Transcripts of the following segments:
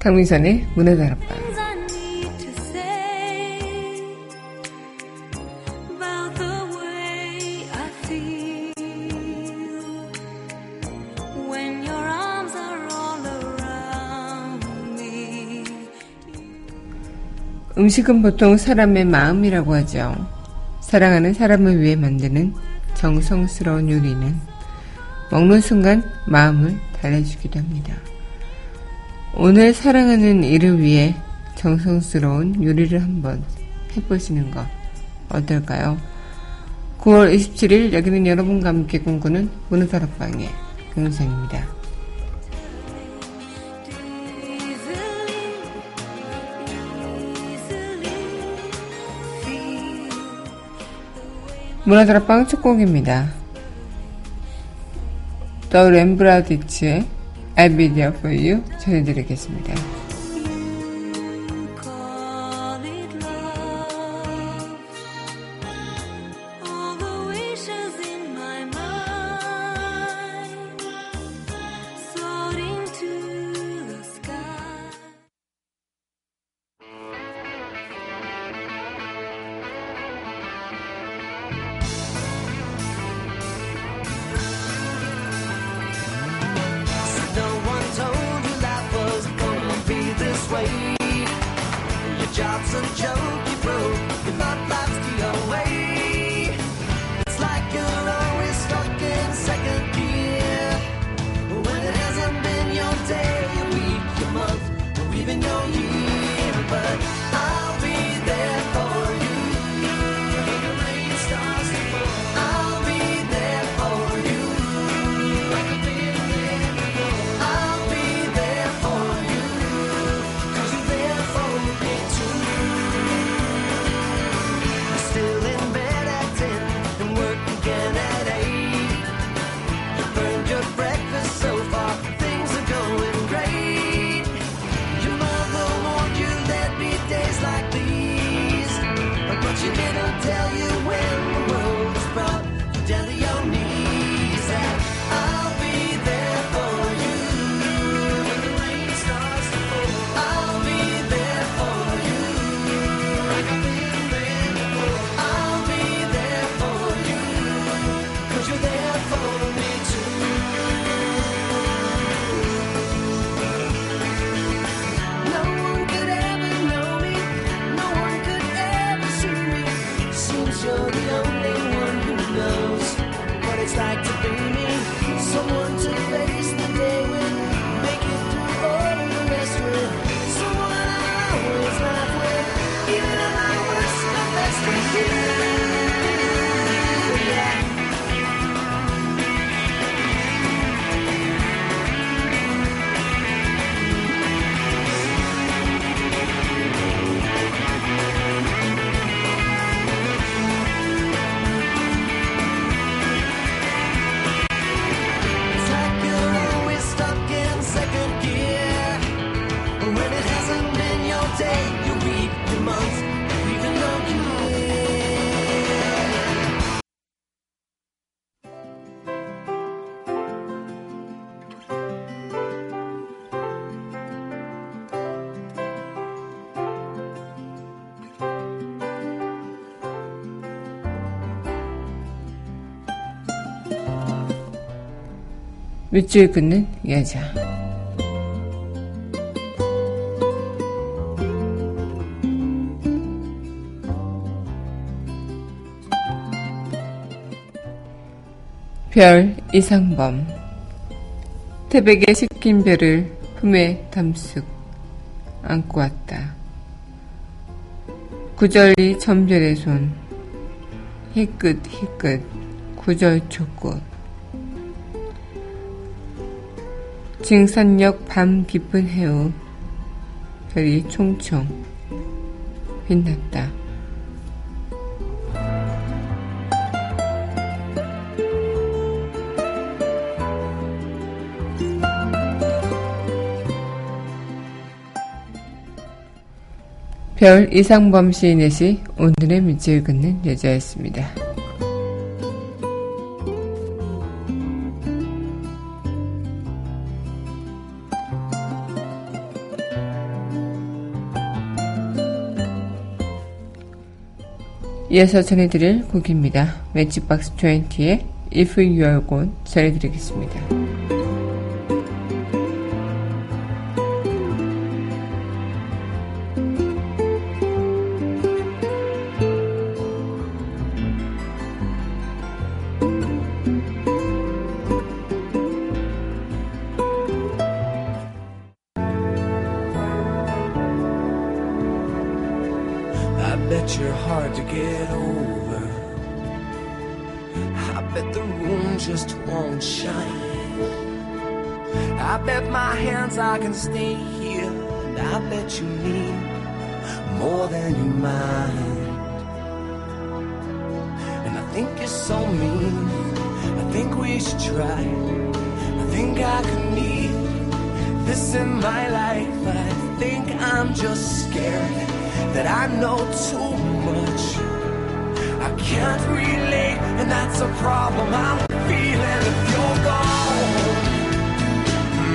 강민선의 문화다락방 음식은 보통 사람의 마음이라고 하죠. 사랑하는 사람을 위해 만드는 정성스러운 요리는 먹는 순간 마음을 달래주기도 합니다. 오늘 사랑하는 이를 위해 정성스러운 요리를 한번 해보시는 것 어떨까요? 9월 27일 여기는 여러분과 함께 꿈꾸는 문화다락방의 금선입니다. 문화다락방 첫 곡입니다. The Rembrandt의 Be there for you 전해드리겠습니다. 밑줄 긋는 여자. 별 이상범 태백에 식힌 별을 품에 담숙 안고 왔다. 구절이 점별의 손 희끗 희끗 구절 초꽃 증산역 밤 깊은 해우 별이 총총 빛났다. 별 이상범 시인의 시 오늘의 밑을 긋는 여자였습니다. 이어서 전해드릴 곡입니다. 매치박스 20의 If You Are Gone 전해드리겠습니다. bet you're hard to get over. I bet the room just won't shine. I bet my hands I can stay here, and I bet you need more than you mind. And I think you're so mean. I think we should try. I think I could need this in my life, but I think I'm just scared that I know too much. I can't relate, and that's a problem I'm feeling. If you're gone,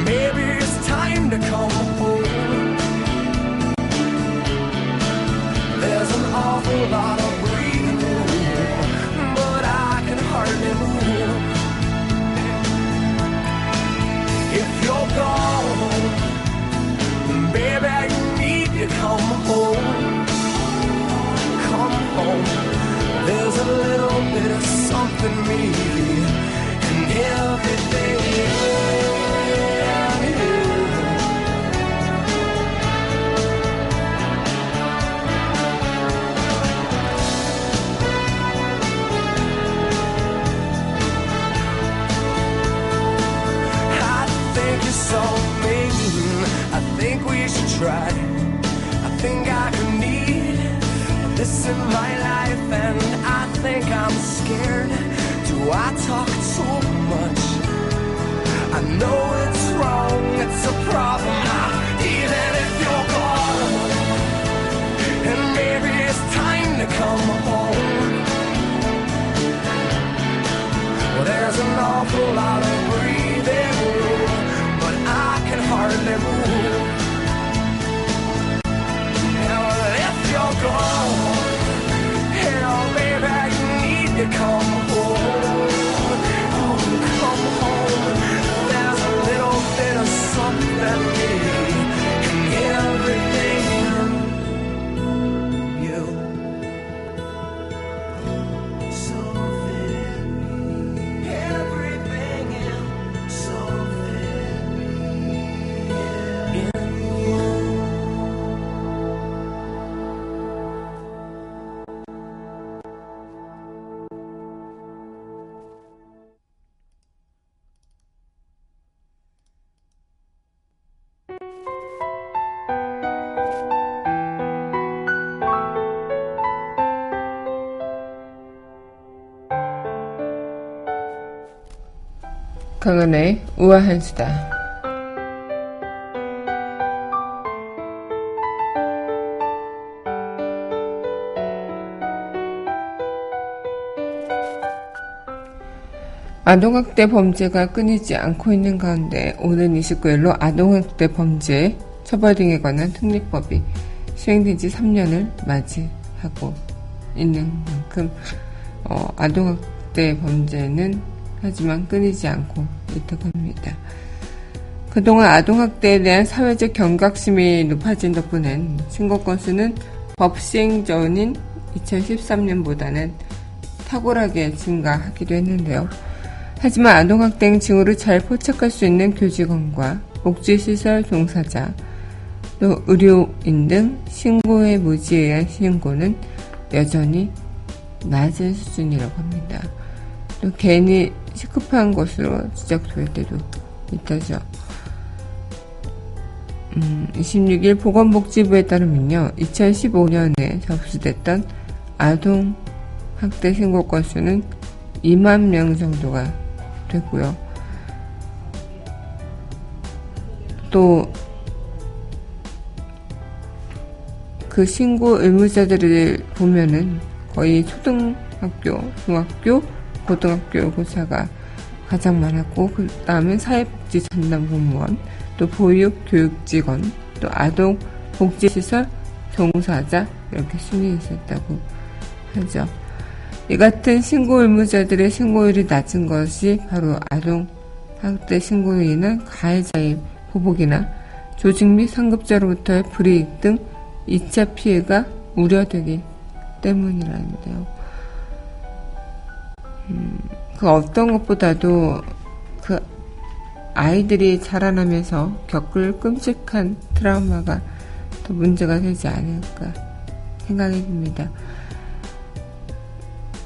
maybe it's time to come home. There's an awful lot of breathing room, but I can hardly move. If you're gone, baby, you need to come home. Come home. There's a little bit of something me and everything. 강은의 우아한 수다. 아동학대 범죄가 끊이지 않고 있는 가운데 오는 29일로 아동학대 범죄 처벌 등에 관한 특례법이 시행된 지 3년을 맞이하고 있는 만큼 어, 아동학대 범죄는 하지만 끊이지 않고 있다고 합니다. 그동안 아동학대에 대한 사회적 경각심이 높아진 덕분엔 신고 건수는 법 시행 전인 2013년보다는 탁월하게 증가하기도 했는데요. 하지만 아동학대행 징후를 잘 포착할 수 있는 교직원과 복지시설 종사자, 또 의료인 등 신고의 무지에 의한 신고는 여전히 낮은 수준이라고 합니다. 또 괜히 시급한 것으로 지적될 때도 있다죠. 음, 26일 보건복지부에 따르면요, 2015년에 접수됐던 아동 학대 신고 건수는 2만 명 정도가 되고요. 또, 그 신고 의무자들을 보면은 거의 초등학교, 중학교, 고등학교 교사가 가장 많았고 그 다음에 사회복지 전담 공무원 또 보육 교육 직원 또 아동 복지시설 종사자 이렇게 순위에 있었다고 하죠. 이 같은 신고 의무자들의 신고율이 낮은 것이 바로 아동 학대 신고로 인한 가해자의 보복이나 조직 및 상급자로부터의 불이익 등 2차 피해가 우려되기 때문이라는데요. 음, 그 어떤 것보다도 그 아이들이 자라나면서 겪을 끔찍한 트라우마가 더 문제가 되지 않을까 생각이 듭니다.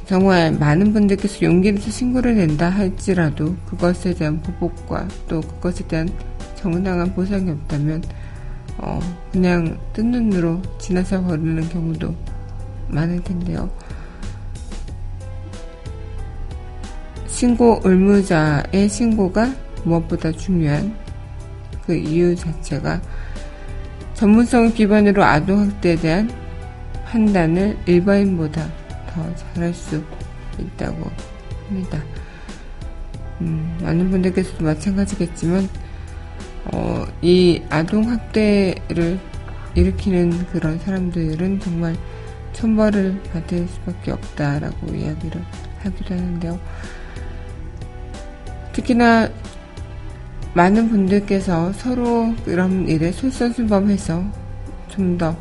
정말 많은 분들께서 용기 내서 신고를 낸다 할지라도 그것에 대한 보복과 또 그것에 대한 정당한 보상이 없다면 어, 그냥 뜬 눈으로 지나쳐 버리는 경우도 많을 텐데요. 신고 의무자의 신고가 무엇보다 중요한 그 이유 자체가 전문성 기반으로 아동학대에 대한 판단을 일반인보다 더 잘할 수 있다고 합니다. 음, 많은 분들께서도 마찬가지겠지만, 어, 이 아동학대를 일으키는 그런 사람들은 정말 천벌을 받을 수밖에 없다라고 이야기를 하기도 하는데요. 특히나 많은 분들께서 서로 그런 일에 솔선수범해서 좀 더,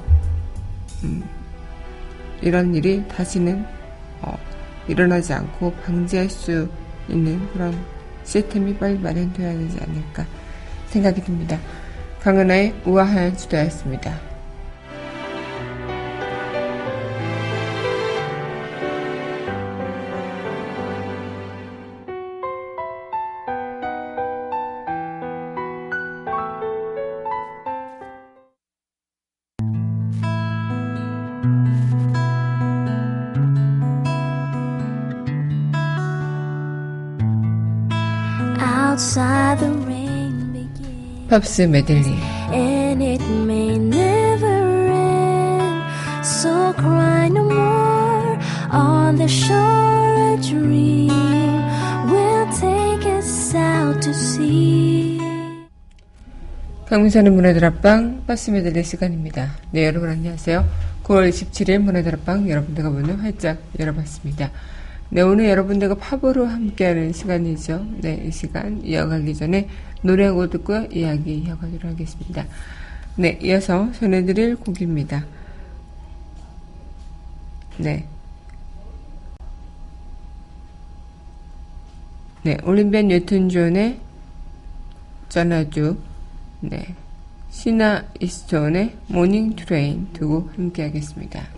음, 이런 일이 다시는, 어, 일어나지 않고 방지할 수 있는 그런 시스템이 빨리 마련되어야 되지 않을까 생각이 듭니다. 강은하의 우아한 주도였습니다. Take us out to sea 강민선의 문화들 앞방 팝스 메들리 시간입니다. 네 여러분 안녕하세요. 9월 27일 문화들 앞방 여러분들과 문을 활짝 열어봤습니다. 네, 오늘 여러분들과 팝으로 함께하는 시간이죠. 네, 이 시간 이어가기 전에 노래 한 곡 듣고 이야기 이어가도록 하겠습니다. 네, 이어서 전해드릴 곡입니다. 네. 네, 올림피아 뉴튼 존의 전화주, 네, 시나 이스톤의 모닝 트레인 두고 함께 하겠습니다.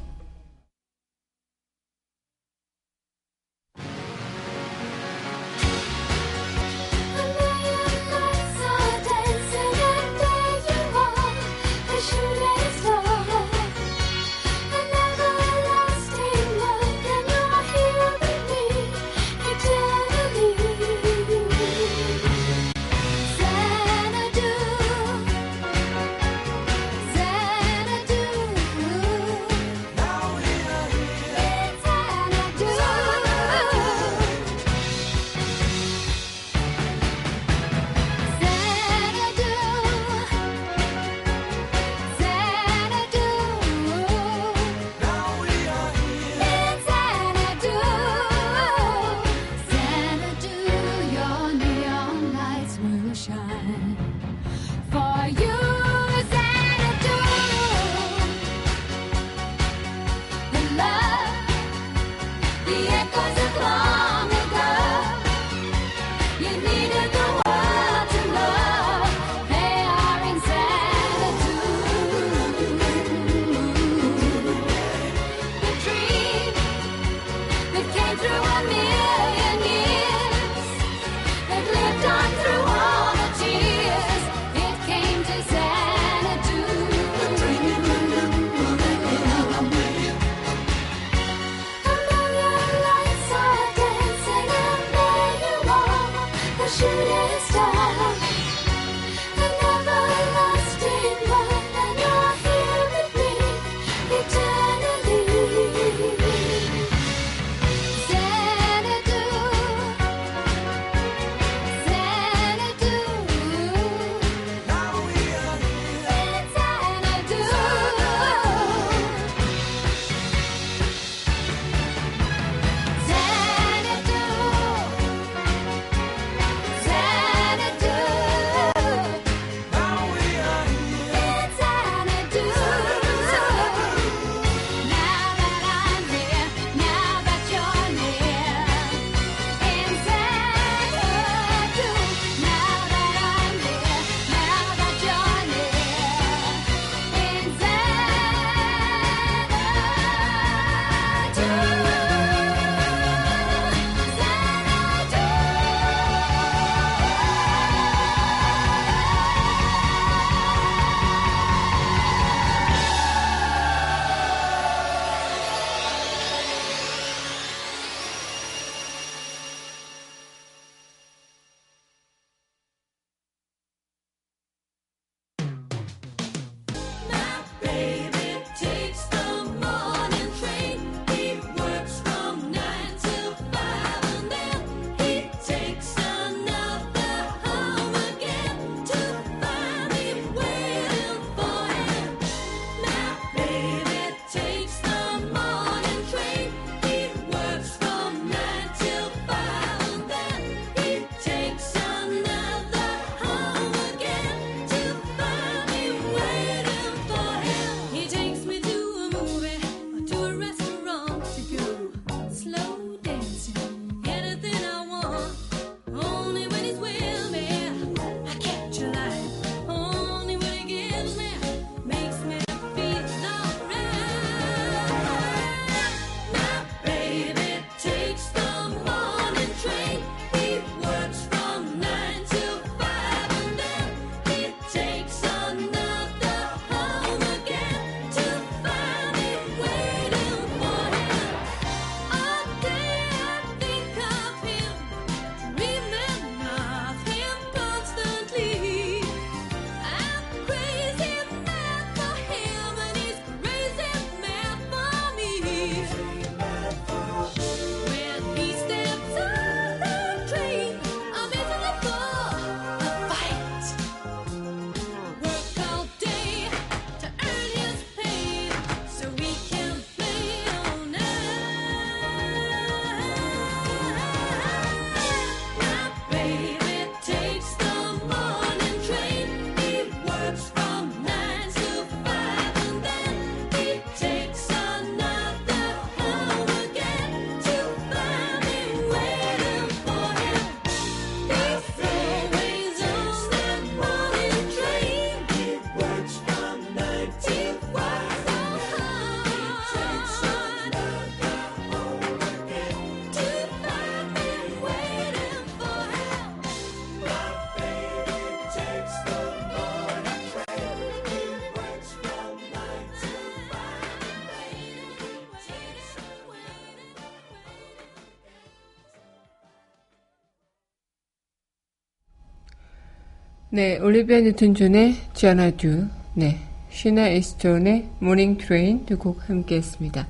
네, 올리비아 뉴튼 존의 Xanadu, 네, 쉬나 이스턴의 Morning Train 두 곡 함께 했습니다.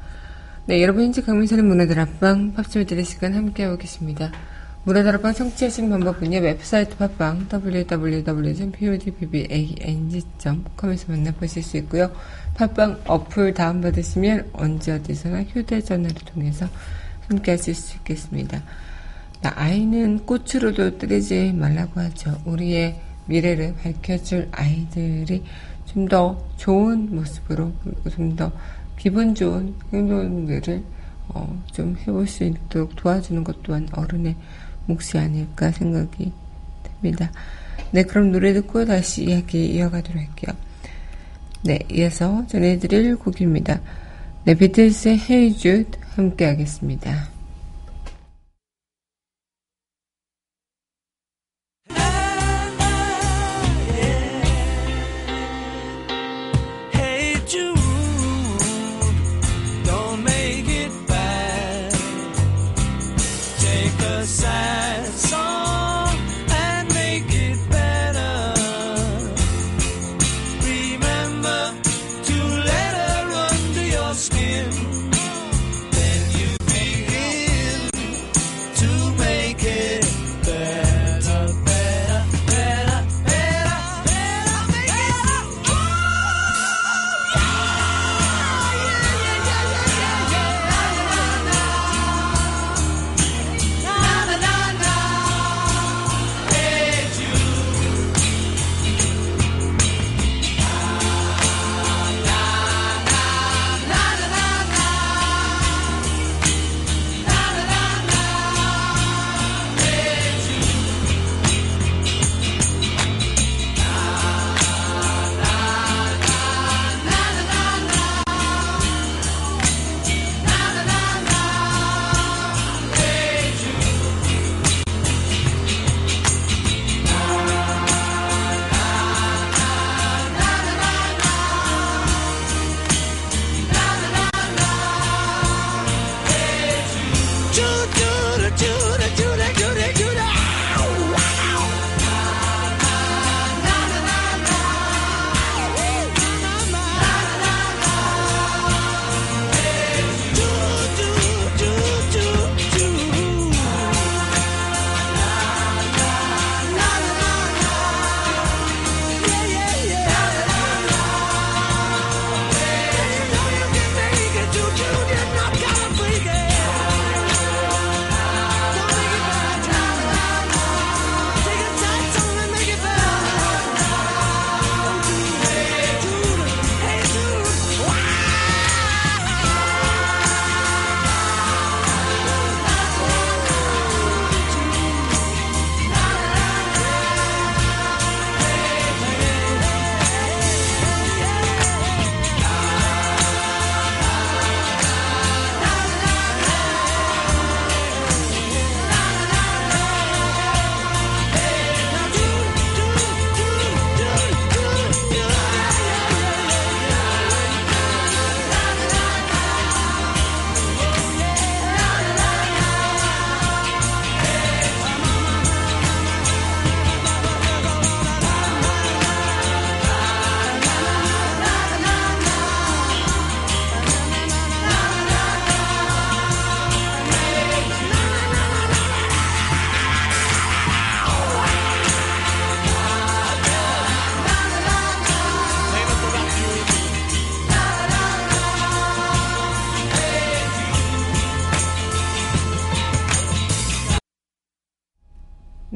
네, 여러분 현재 강민선의 문화다락방 팝스메들리 시간 함께하고 계십니다. 문화다락방 청취하시는 방법은요, 웹사이트 팟빵 www.podbbang.com에서 만나보실 수 있고요. 팟빵 어플 다운받으시면 언제 어디서나 휴대전화를 통해서 함께 하실 수 있겠습니다. 아이는 꽃으로도 뜨리지 말라고 하죠. 우리의 미래를 밝혀줄 아이들이 좀 더 좋은 모습으로 그리고 좀 더 기분 좋은 행동들을 어, 좀 해볼 수 있도록 도와주는 것 또한 어른의 몫이 아닐까 생각이 됩니다. 네, 그럼 노래 듣고 다시 이야기 이어가도록 할게요. 네, 이어서 전해드릴 곡입니다. 네, 비틀스의 Hey Jude 함께 하겠습니다.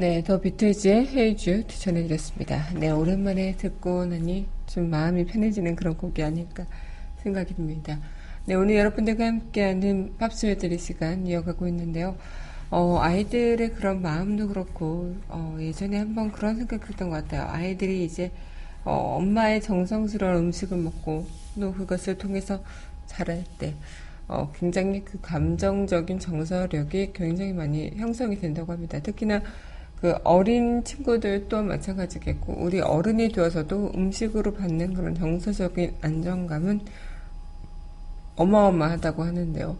네, 더 비틀즈의 헤이주 추천해드렸습니다. 네, 오랜만에 듣고 나니 좀 마음이 편해지는 그런 곡이 아닐까 생각이 듭니다. 네, 오늘 여러분들과 함께하는 팝스웨드리 시간 이어가고 있는데요. 어, 아이들의 그런 마음도 그렇고, 어, 예전에 한번 그런 생각을 했던 것 같아요. 아이들이 이제, 어, 엄마의 정성스러운 음식을 먹고, 또 그것을 통해서 자랄 때, 어, 굉장히 그 감정적인 정서력이 굉장히 많이 형성이 된다고 합니다. 특히나 그 어린 친구들 도 마찬가지겠고, 우리 어른이 되어서도 음식으로 받는 그런 정서적인 안정감은 어마어마하다고 하는데요.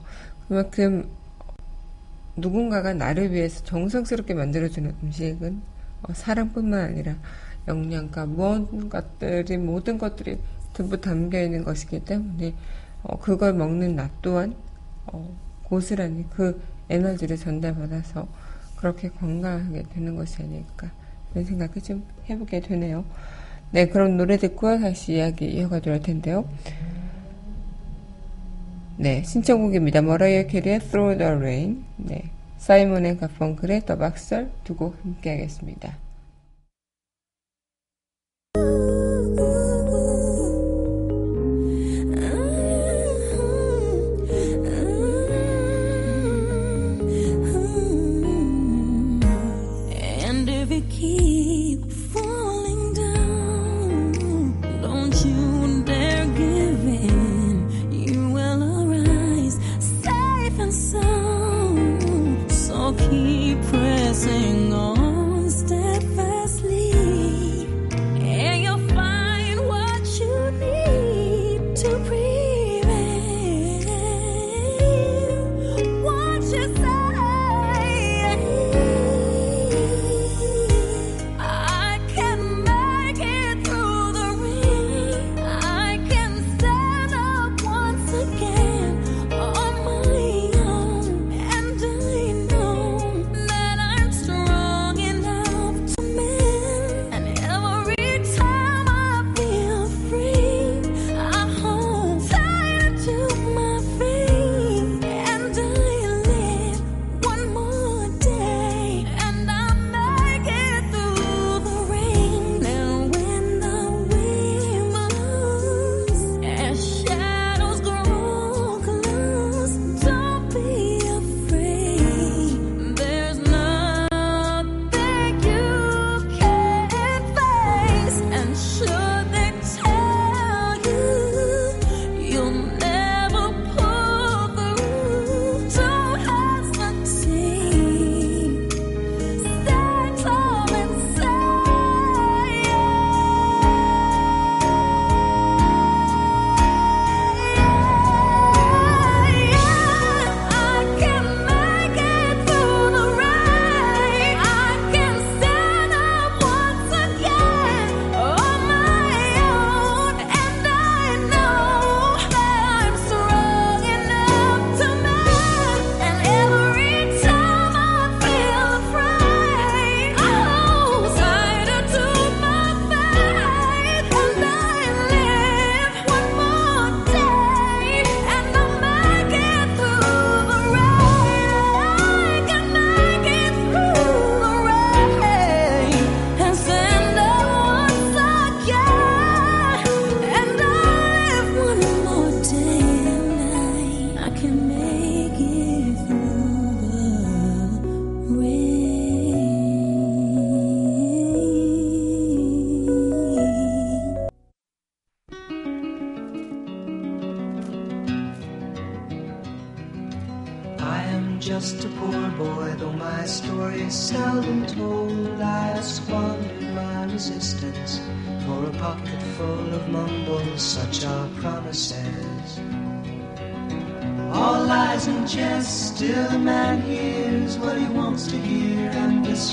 그만큼 누군가가 나를 위해서 정성스럽게 만들어주는 음식은 어, 사랑뿐만 아니라 영양가, 무언 것들이, 모든 것들이 전부 담겨 있는 것이기 때문에 어, 그걸 먹는 나 또한 어, 고스란히 그 에너지를 전달받아서 그렇게 건강하게 되는 것이 아닐까 이런 생각을 좀 해보게 되네요. 네, 그럼 노래 듣고 다시 이야기 이어가도록 할 텐데요. 네, 신청곡입니다. 머라이어 캐리의 Through the Rain. 네, 사이먼 앤 가펑클의 The Boxer 두곡 함께 하겠습니다.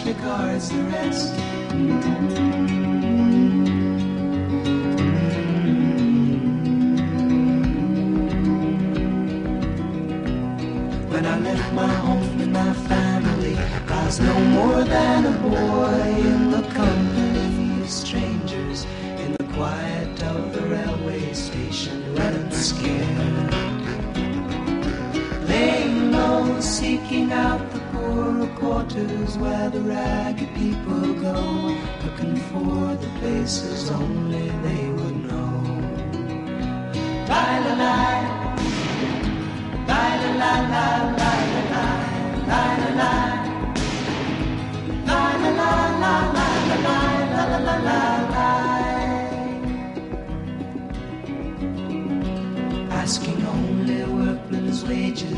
disregards the rest. When I left my home and my family, I was no more than a boy where the ragged people go, looking for the places only they would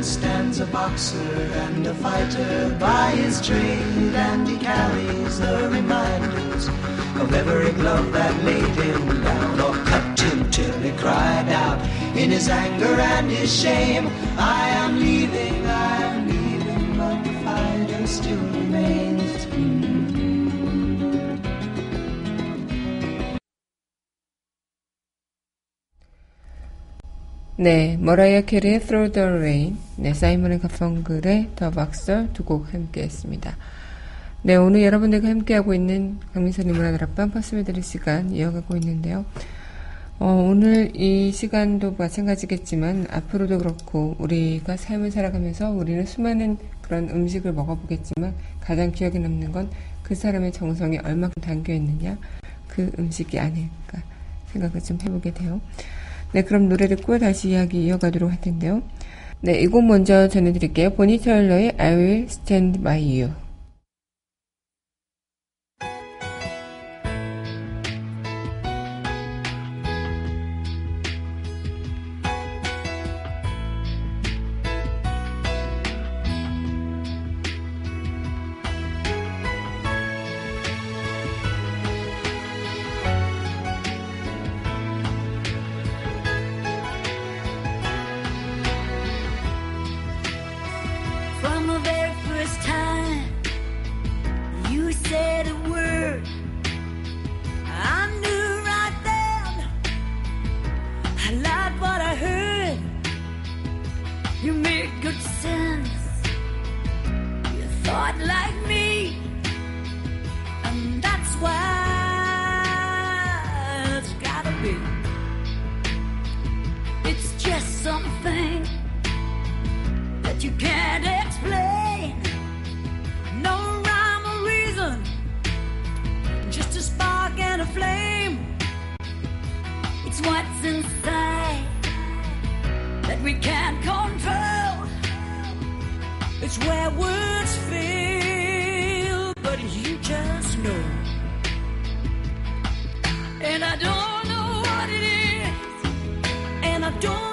clearing stands a boxer and a fighter by his trade, and he carries the reminders of every glove that laid him down or cut him till he cried out in his anger and his shame. I am leaving, I am leaving, but the fighter still remains. 네, 머라이어 캐리의 Through the Rain, 네, 사이먼 앤 가펑클의 The Boxer 두 곡 함께 했습니다. 네, 오늘 여러분들과 함께하고 있는 강민선의 문화다락방 팝스메들리 시간 이어가고 있는데요. 어, 오늘 이 시간도 마찬가지겠지만 앞으로도 그렇고 우리가 삶을 살아가면서 우리는 수많은 그런 음식을 먹어보겠지만 가장 기억에 남는 건 그 사람의 정성이 얼마큼 담겨 있느냐 그 음식이 아닐까 생각을 좀 해보게 돼요. 네, 그럼 노래 듣고 다시 이야기 이어가도록 할 텐데요. 네, 이 곡 먼저 전해드릴게요. 보니 털러의 I Will Stand By You. It's where words fail, but you just know. And I don't know what it is, and I don't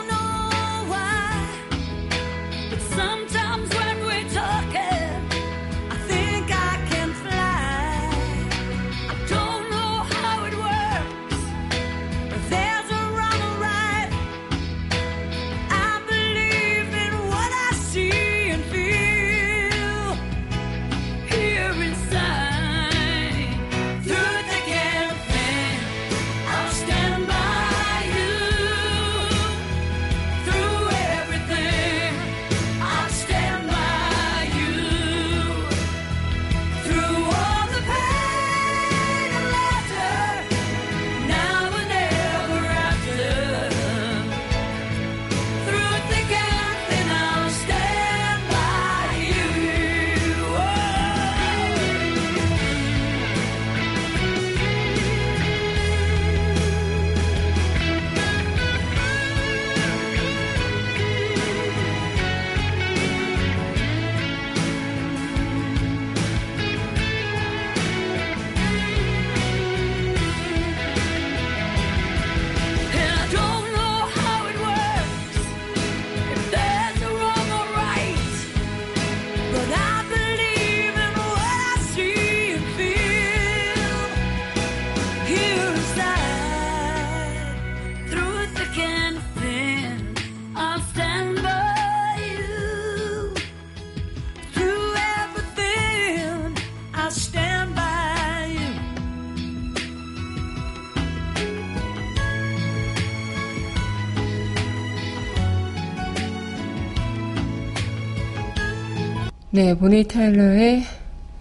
네, 보니 타일러의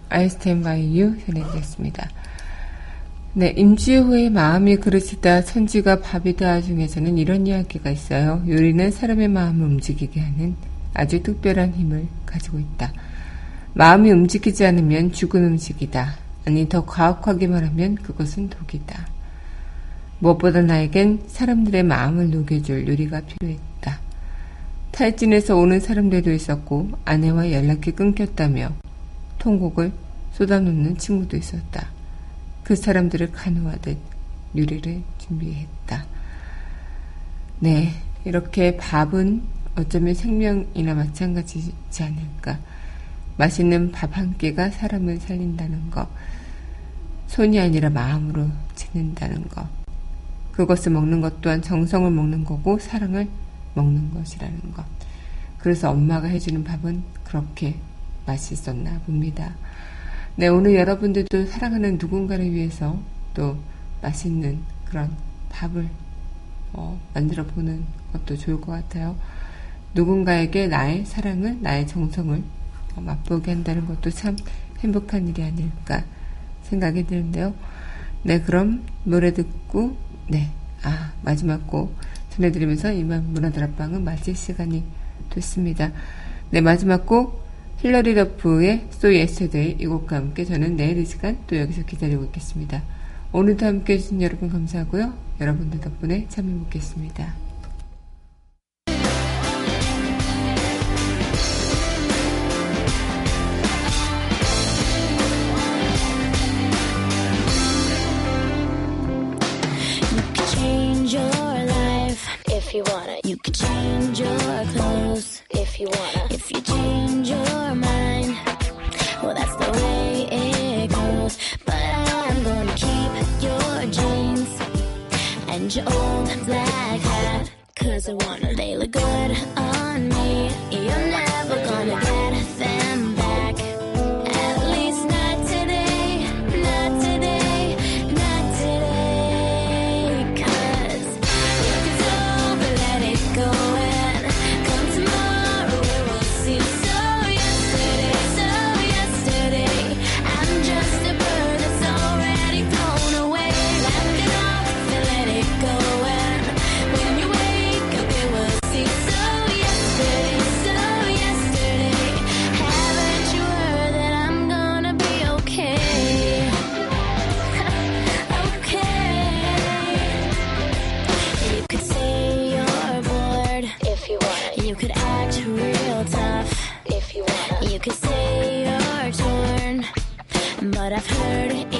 I Stand By You 전해드렸습니다. 네, 임지 후에 마음이 그릇이다, 천지가 밥이다 중에서는 이런 이야기가 있어요. 요리는 사람의 마음을 움직이게 하는 아주 특별한 힘을 가지고 있다. 마음이 움직이지 않으면 죽은 음식이다. 아니, 더 과학하게 말하면 그것은 독이다. 무엇보다 나에겐 사람들의 마음을 녹여줄 요리가 필요했다. 탈진에서 오는 사람들도 있었고, 아내와 연락이 끊겼다며, 통곡을 쏟아놓는 친구도 있었다. 그 사람들을 간호하듯 요리를 준비했다. 네, 이렇게 밥은 어쩌면 생명이나 마찬가지지 않을까. 맛있는 밥 한 끼가 사람을 살린다는 것. 손이 아니라 마음으로 지는다는 것. 그것을 먹는 것 또한 정성을 먹는 거고 사랑을 먹는 것이라는 것. 그래서 엄마가 해주는 밥은 그렇게 맛있었나 봅니다. 네, 오늘 여러분들도 사랑하는 누군가를 위해서 또 맛있는 그런 밥을 어, 만들어 보는 것도 좋을 것 같아요. 누군가에게 나의 사랑을, 나의 정성을 어, 맛보게 한다는 것도 참 행복한 일이 아닐까 생각이 드는데요. 네, 그럼 노래 듣고, 네, 아, 마지막 곡 전해드리면서 이만 문화다락방은 마칠 시간이 됐습니다. 네, 마지막 곡 힐러리 더프의 So Yesterday 이 곡과 함께 저는 내일 이 시간 또 여기서 기다리고 있겠습니다. 오늘도 함께 해주신 여러분 감사하고요. 여러분들 덕분에 참 행복했습니다. If you wanna. You could change your clothes if you wanna. If you change your mind, well, that's the way it goes. But I'm gonna keep your jeans and your old black hat. Cause I wanna, they look good on me. You're never gonna get I've heard enough.